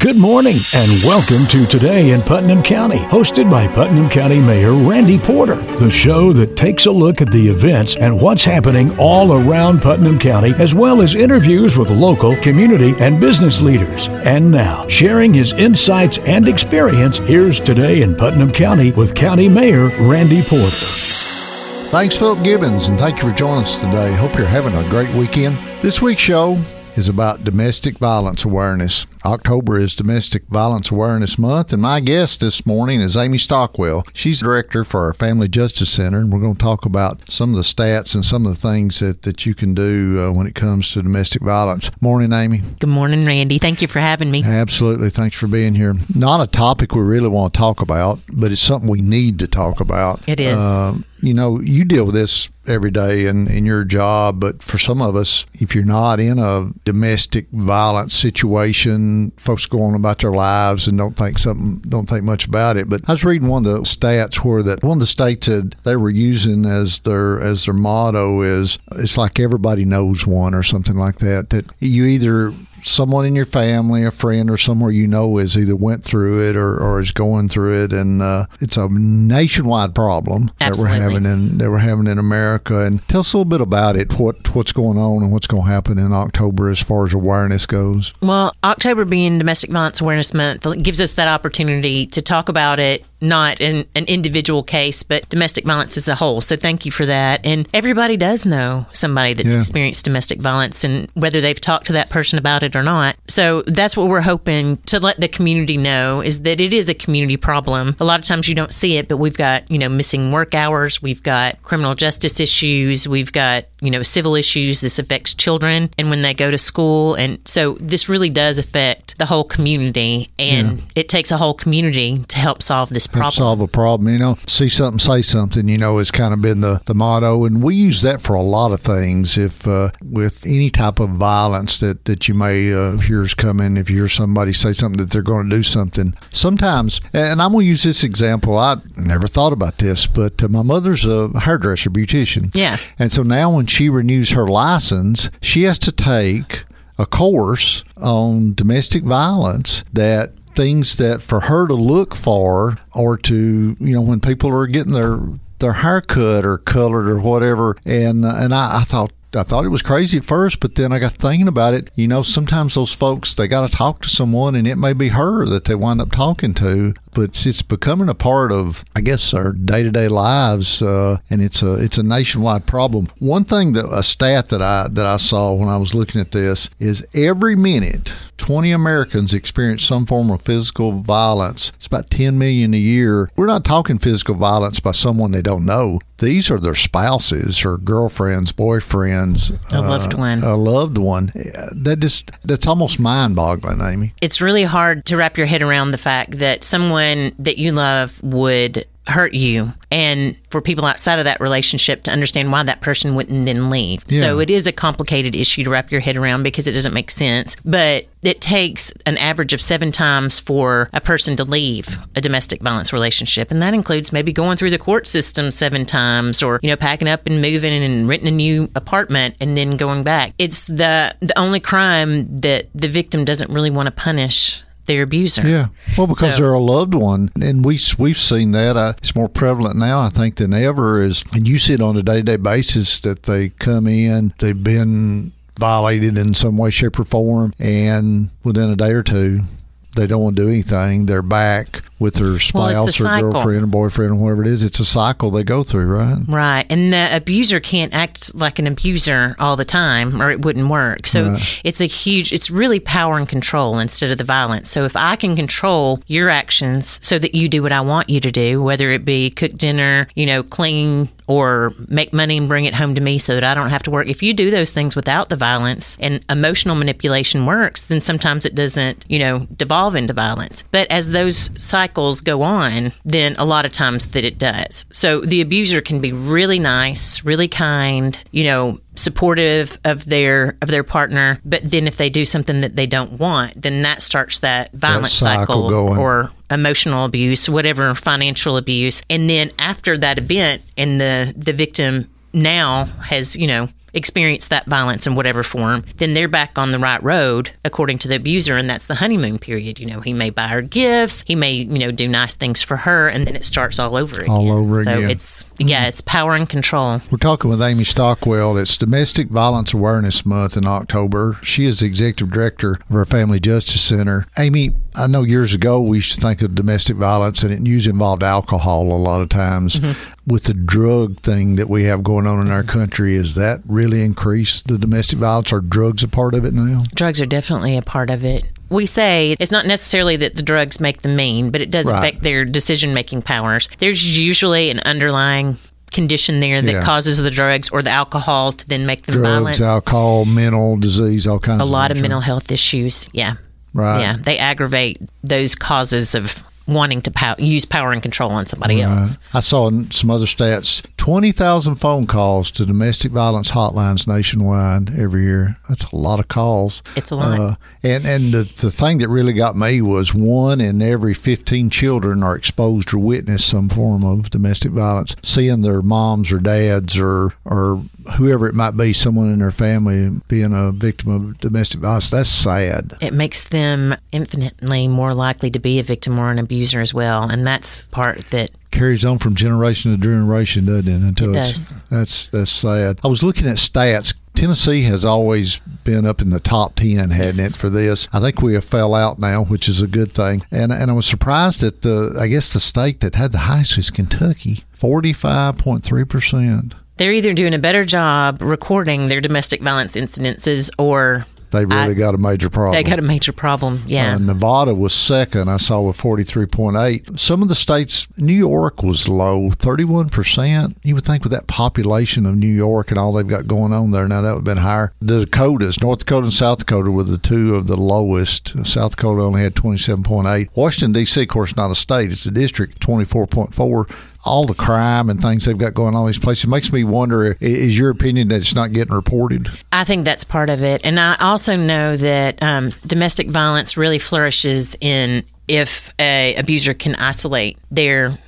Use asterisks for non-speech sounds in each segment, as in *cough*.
Good morning and welcome to Today in Putnam County, hosted by Putnam County Mayor Randy Porter, the show that takes a look at the events and what's happening all around Putnam County, as well as interviews with local, community, and business leaders. And now, sharing his insights and experience, here's Today in Putnam County with County Mayor Randy Porter. Thanks, Philip Gibbons, and thank you for joining us today. Hope you're having a great weekend. This week's show is about domestic violence awareness. October is Domestic Violence Awareness Month, and my guest this morning is Amy Stockwell. She's director for our Family Justice Center, and we're going to talk about some of the stats and some of the things that, that you can do uh, when it comes to domestic violence. Morning, Amy. Good morning, Randy. Thank you for having me. Absolutely. Thanks for being here. Not a topic we really want to talk about, but it's something we need to talk about. It is. Uh, you know, you deal with this every day in, in your job, but for some of us, if you're not in a domestic violence situation, folks go on about their lives and don't think something, don't think much about it. But I was reading one of the stats where that one of the states that they were using as their as their motto is it's like everybody knows one or something like that. That you either someone in your family, a friend, or somewhere you know is either went through it or, or is going through it, and uh, it's a nationwide problem Absolutely. that we're having in that we're having in America. And tell us a little bit about it. What what's going on and what's going to happen in October as far as awareness goes. Well, October being Domestic Violence Awareness Month gives us that opportunity to talk about it not in an individual case, but domestic violence as a whole. So thank you for that. And everybody does know somebody that's yeah. experienced domestic violence and whether they've talked to that person about it or not. So that's what we're hoping to let the community know is that it is a community problem. A lot of times you don't see it, but we've got, you know, missing work hours, we've got criminal justice issues, we've got, you know, civil issues. This affects children and when they go to school. And so this really does affect the whole community and yeah. it takes a whole community to help solve this problem. Solve a problem. You know, see something, say something. You know, has kind of been the the motto, and we use that for a lot of things. If uh, with any type of violence that that you may uh, hear's coming, if you hear somebody say something that they're going to do something, sometimes, and I'm going to use this example. I never thought about this, but uh, my mother's a hairdresser, beautician. Yeah, and so now when she renews her license, she has to take a course on domestic violence that things that for her to look for or to you know when people are getting their their hair cut or colored or whatever and uh, and I, I thought I thought it was crazy at first, but then I got thinking about it. You know, sometimes those folks they got to talk to someone, and it may be her that they wind up talking to but it's becoming a part of, I guess, our day to day lives, uh, and it's a it's a nationwide problem. One thing that a stat that I that I saw when I was looking at this is every minute. 20 Americans experience some form of physical violence. It's about 10 million a year. We're not talking physical violence by someone they don't know. These are their spouses or girlfriends, boyfriends, a loved uh, one. A loved one. That just that's almost mind-boggling, Amy. It's really hard to wrap your head around the fact that someone someone that you love would hurt you and for people outside of that relationship to understand why that person wouldn't then leave. Yeah. So it is a complicated issue to wrap your head around because it doesn't make sense. But it takes an average of seven times for a person to leave a domestic violence relationship. And that includes maybe going through the court system seven times or, you know, packing up and moving and renting a new apartment and then going back. It's the the only crime that the victim doesn't really want to punish their abuser. Yeah, well, because so, they're a loved one, and we we've seen that. Uh, it's more prevalent now, I think, than ever. Is and you see it on a day to day basis that they come in, they've been violated in some way, shape, or form, and within a day or two, they don't want to do anything. They're back with their spouse well, or girlfriend or boyfriend or whatever it is. It's a cycle they go through, right? Right. And the abuser can't act like an abuser all the time or it wouldn't work. So right. it's a huge, it's really power and control instead of the violence. So if I can control your actions so that you do what I want you to do, whether it be cook dinner, you know, clean or make money and bring it home to me so that I don't have to work. If you do those things without the violence and emotional manipulation works, then sometimes it doesn't, you know, devolve into violence. But as those cycles go on, then a lot of times that it does. So the abuser can be really nice, really kind, you know, supportive of their of their partner. But then if they do something that they don't want then that starts that violent that cycle, cycle or emotional abuse whatever financial abuse. And then after that event and the the victim now has you know experience that violence in whatever form, then they're back on the right road according to the abuser, and that's the honeymoon period. You know, he may buy her gifts, he may you know do nice things for her, and then it starts all over again. All over so again. So it's yeah, it's power and control. We're talking with Amy Stockwell. It's Domestic Violence Awareness Month in October. She is the executive director of our Family Justice Center. Amy, I know years ago we used to think of domestic violence and it usually involved alcohol a lot of times. Mm-hmm. With the drug thing that we have going on in our country, is that really increased the domestic violence? Are drugs a part of it now? Drugs are definitely a part of it. We say it's not necessarily that the drugs make them mean, but it does Right. affect their decision making powers. There's usually an underlying condition there that Yeah. causes the drugs or the alcohol to then make them Drugs, violent. alcohol, mental disease, all kinds a of lot of mental health issues. Yeah. Right. Yeah. They aggravate those causes of wanting to pow- use power and control on somebody else. I saw in some other stats 20,000 phone calls to domestic violence hotlines nationwide every year. That's a lot of calls. It's a lot. Uh, and and the, the thing that really got me was one in every 15 children are exposed or witness some form of domestic violence. Seeing their moms or dads or, or whoever it might be, someone in their family being a victim of domestic violence, that's sad. It makes them infinitely more likely to be a victim or an abuser as well. And that's part that carries on from generation to generation, doesn't it? Until It does. That's that's sad. I was looking at stats. Tennessee has always been up in the top ten, hadn't Yes. it, for this? I think we have fell out now, which is a good thing. And and I was surprised that the I guess the state that had the highest is Kentucky, forty five point three percent. they're either doing a better job recording their domestic violence incidences or They really I- got a major problem. they got a major problem. Yeah. Uh, Nevada was second. I saw with 43.8. Some of the states, New York was low, 31%. You would think with that population of New York and all they've got going on there, now that would have been higher. The Dakotas, North Dakota and South Dakota were the two of the lowest. South Dakota only had 27.8. Washington, D.C., of course, not a state, it's a district, 24.4 all the crime and things they've got going on in these places makes me wonder is your opinion that it's not getting reported I think that's part of it. And I also know that um, domestic violence really flourishes in if a abuser can isolate their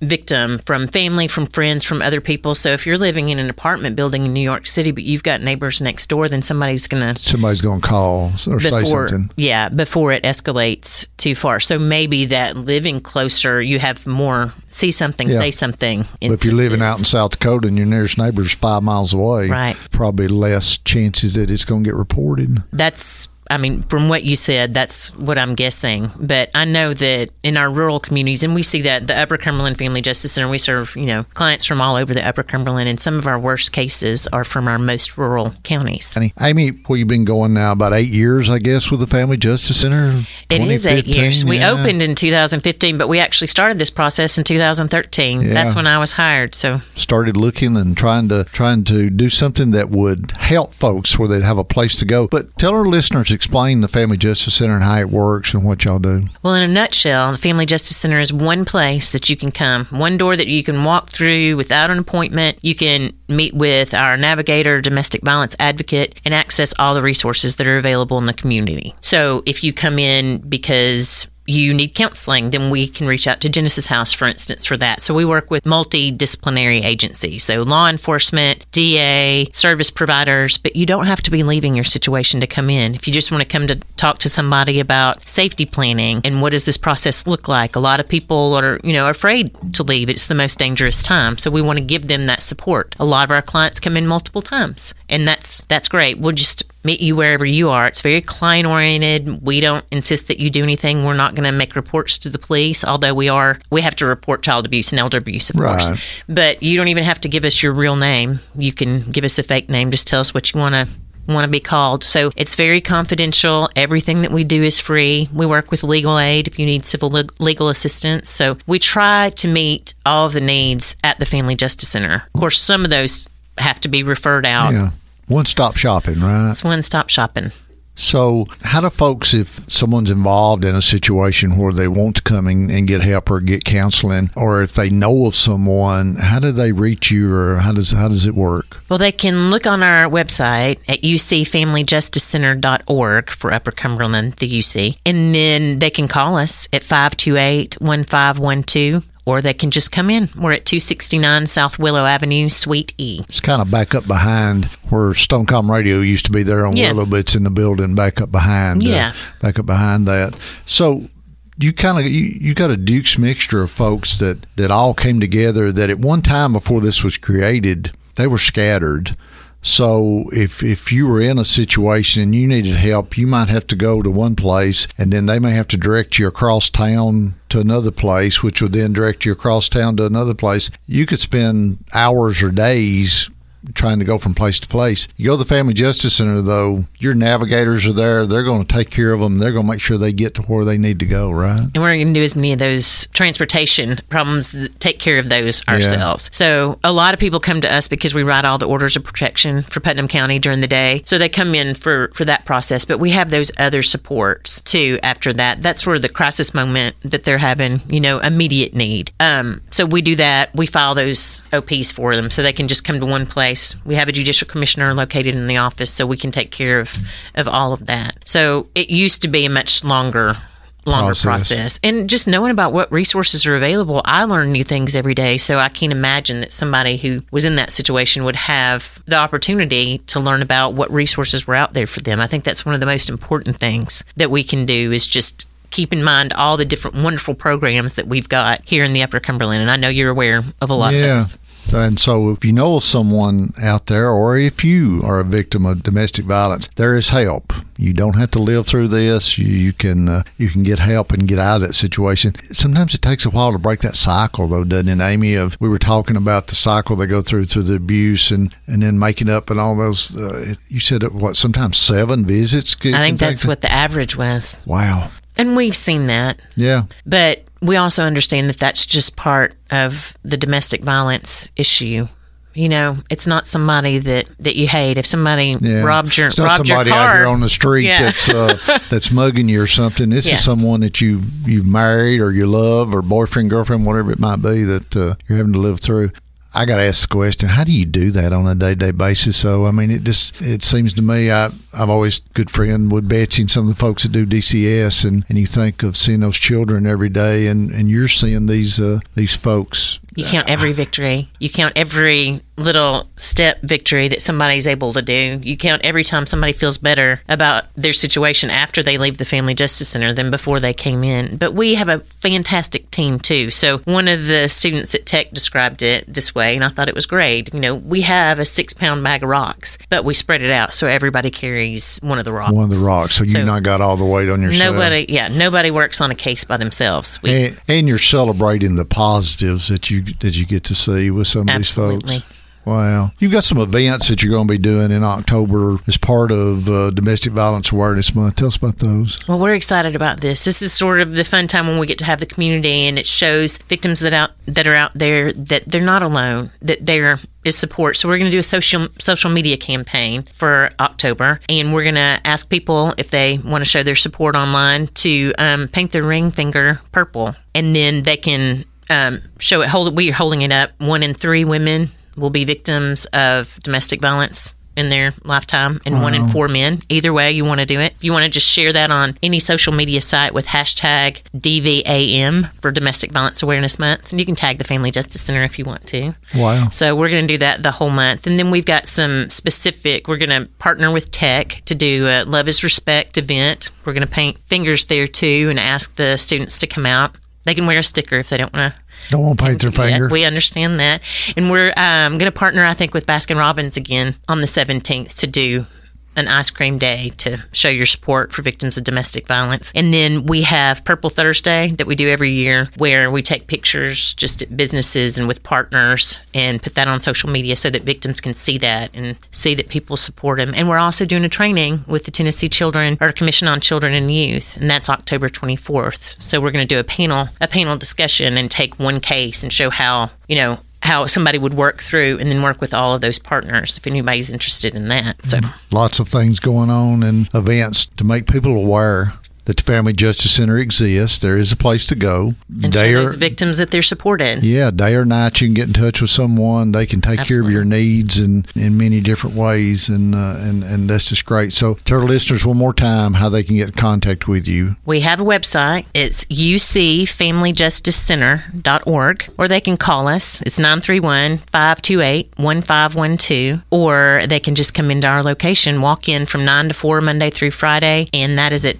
victim from family, from friends, from other people. So if you're living in an apartment building in New York City, but you've got neighbors next door, then somebody's going to somebody's going to call or say something yeah before it escalates too far so maybe that living closer you have more see something Yeah. say something But if you're living out in. South Dakota and your nearest neighbor is five miles away, Right. probably less chances that it's going to get reported. that's I mean, from what you said, that's what I'm guessing. But I know that in our rural communities, and we see that the Upper Cumberland Family Justice Center, we serve, you know, clients from all over the Upper Cumberland, and some of our worst cases are from our most rural counties. Amy, well, you've been going now about eight years, I guess, with the Family Justice Center. It is eight 2015, years. We opened in 2015, but we actually started this process in 2013. Yeah. That's when I was hired. So started looking and trying to trying to do something that would help folks where they'd have a place to go. But tell our listeners, explain the Family Justice Center and how it works and what y'all do. Well, in a nutshell, the Family Justice Center is one place that you can come, one door that you can walk through without an appointment. You can meet with our navigator, domestic violence advocate, and access all the resources that are available in the community. So if you come in because you need counseling, then we can reach out to Genesis House, for instance, for that. So we work with multidisciplinary agencies, so law enforcement, DA, service providers, but you don't have to be leaving your situation to come in. If you just want to come to talk to somebody about safety planning and what does this process look like, a lot of people are, you know, afraid to leave. It's the most dangerous time. So we want to give them that support. A lot of our clients come in multiple times, and that's that's great. We'll just meet you wherever you are. It's very client oriented. We don't insist that you do anything. We're not going to make reports to the police, although we are we have to report child abuse and elder abuse, of Right. course. But you don't even have to give us your real name. You can give us a fake name. Just tell us what you want to want to be called. So it's very confidential. Everything that we do is free. We work with legal aid if you need civil legal assistance. So we try to meet all of the needs at the Family Justice Center. Of course, some of those have to be referred out. Yeah. One stop shopping, right? It's one stop shopping. So, how do folks, if someone's involved in a situation where they want to come in and get help or get counseling, or if they know of someone, how do they reach you, or how does how does it work? Well, they can look on our website at ucfamilyjusticecenter.org for Upper Cumberland, the UC, and then they can call us at 528 1512, or they can just come in. We're at 269 South Willow Avenue, Suite E. It's kind of back up behind where Stonecom Radio used to be there on Yeah. Willow, but it's in the building back up behind. uh, Yeah. back up behind that. So you kind of you, you got a Duke's mixture of folks that that all came together. That at one time before this was created, they were scattered. So if if you were in a situation and you needed help, you might have to go to one place, and then they may have to direct you across town to another place, which would then direct you across town to another place. You could spend hours or days trying to go from place to place. You go to the Family Justice Center, though, your navigators are there. They're going to take care of them. They're going to make sure they get to where they need to go, right? And we're going to do as many of those transportation problems, take care of those ourselves. So a lot of people come to us because we write all the orders of protection for Putnam County during the day. So they come in for, for that process. But we have those other supports too after that. That's sort of the crisis moment that they're having, you know, immediate need. Um, so we do that. We file those OPs for them so they can just come to one place. We have a judicial commissioner located in the office so we can take care of, of all of that. So it used to be a much longer longer Process. process. And just knowing about what resources are available, I learn new things every day. So I can't imagine that somebody who was in that situation would have the opportunity to learn about what resources were out there for them. I think that's one of the most important things that we can do is just keep in mind all the different wonderful programs that we've got here in the Upper Cumberland. And I know you're aware of a lot of those. And so, if you know someone out there, or if you are a victim of domestic violence, there is help. You don't have to live through this. You, you can uh, you can get help and get out of that situation. Sometimes it takes a while to break that cycle, though, doesn't it, Amy? Of we were talking about the cycle they go through through the abuse and and then making up and all those. Uh, you said it, what? Sometimes seven visits. I think that's what the average was. Wow. And we've seen that. Yeah. But we also understand that that's just part of the domestic violence issue. You know, it's not somebody that, that you hate. If somebody Yeah. robbed your it's not robbed your somebody car, out here on the street Yeah. that's uh, *laughs* that's mugging you or something. This Yeah. is someone that you you've married or you love or boyfriend, girlfriend, whatever it might be that uh, you're having to live through. I got to ask the question: How do you do that on a day to day basis? So, I mean, it just it seems to me I I've always good friend with Betsy and some of the folks that do DCS, and, and you think of seeing those children every day, and, and you're seeing these uh, these folks You count every victory. You count every little step victory that somebody's able to do. You count every time somebody feels better about their situation after they leave the Family Justice Center than before they came in. But we have a fantastic team too. So one of the students at Tech described it this way, and I thought it was great. You know, we have a six pound bag of rocks, but we spread it out so everybody carries one of the rocks. one of the rocks, so, So you not got all the weight on yourself. Nobody, yeah, nobody works on a case by themselves. We, and, and you're celebrating the positives that you that you get to see with some of Absolutely. these folks. Wow, you've got some events that you're going to be doing in October as part of uh, Domestic Violence Awareness Month. Tell us about those. Well, we're excited about this. This is sort of the fun time when we get to have the community, and it shows victims that out that are out there that they're not alone, that there is support. So we're going to do a social social media campaign for October, and we're going to ask people if they want to show their support online to um, paint their ring finger purple, and then they can um, show it. Hold we're holding it up. One in three women will be victims of domestic violence in their lifetime and one in four men. Either way, you want to do it. You want to just share that on any social media site with hashtag DVAM for Domestic Violence Awareness Month. And you can tag the Family Justice Center if you want to. Wow. So we're going to do that the whole month. And then we've got some specific, we're going to partner with Tech to do a Love is Respect event. We're going to paint fingers there too and ask the students to come out. They can wear a sticker if they don't want to Don't want to paint their yeah, finger. we understand that. And we're um, going to partner, I think, with Baskin Robbins again on the 17th to do an ice cream day to show your support for victims of domestic violence. And then we have Purple Thursday that we do every year where we take pictures just at businesses and with partners and put that on social media so that victims can see that and see that people support them. And we're also doing a training with the Tennessee Children or Commission on Children and Youth, and that's October 24th. So we're going to do a panel a panel discussion and take one case and show how, you know, how somebody would work through and then work with all of those partners if anybody's interested in that. So Lots of things going on and events to make people aware that the Family Justice Center exists. There is a place to go. And show those victims that they're supported. Yeah, day or night, you can get in touch with someone. They can take Absolutely. care of your needs in, in many different ways, and uh, and and that's just great. So, tell our listeners one more time how they can get in contact with you. We have a website. It's ucfamilyjusticecenter.org, or they can call us. It's 931 528 1512, or they can just come into our location, walk in from 9 to 4 Monday through Friday, and that is at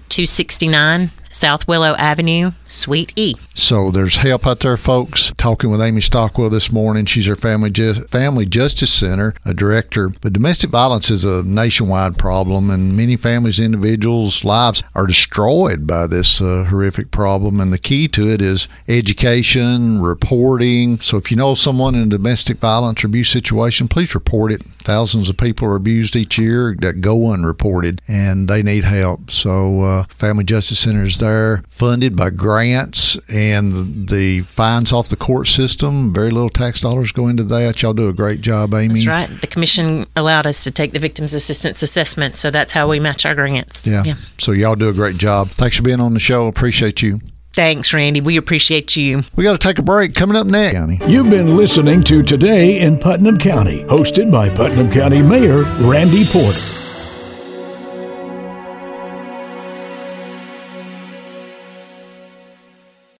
269 South Willow Avenue, Suite E. So there's help out there, folks. Talking with Amy Stockwell this morning. She's our Family Ju- Family Justice Center a director. But domestic violence is a nationwide problem, and many families, individuals' lives are destroyed by this uh, horrific problem. And the key to it is education, reporting. So if you know someone in a domestic violence or abuse situation, please report it. Thousands of people are abused each year that go unreported, and they need help. So uh, Family Justice Center is there, funded by grants and the fines off the court system. Very little tax dollars go into that. Y'all do a great job, Amy. That's right. The commission allowed us to take the victims assistance assessment, so that's how we match our grants. Yeah. yeah. So y'all do a great job. Thanks for being on the show. Appreciate you. Thanks, Randy. We appreciate you. We got to take a break. Coming up next. You've been listening to Today in Putnam County, hosted by Putnam County Mayor Randy Porter.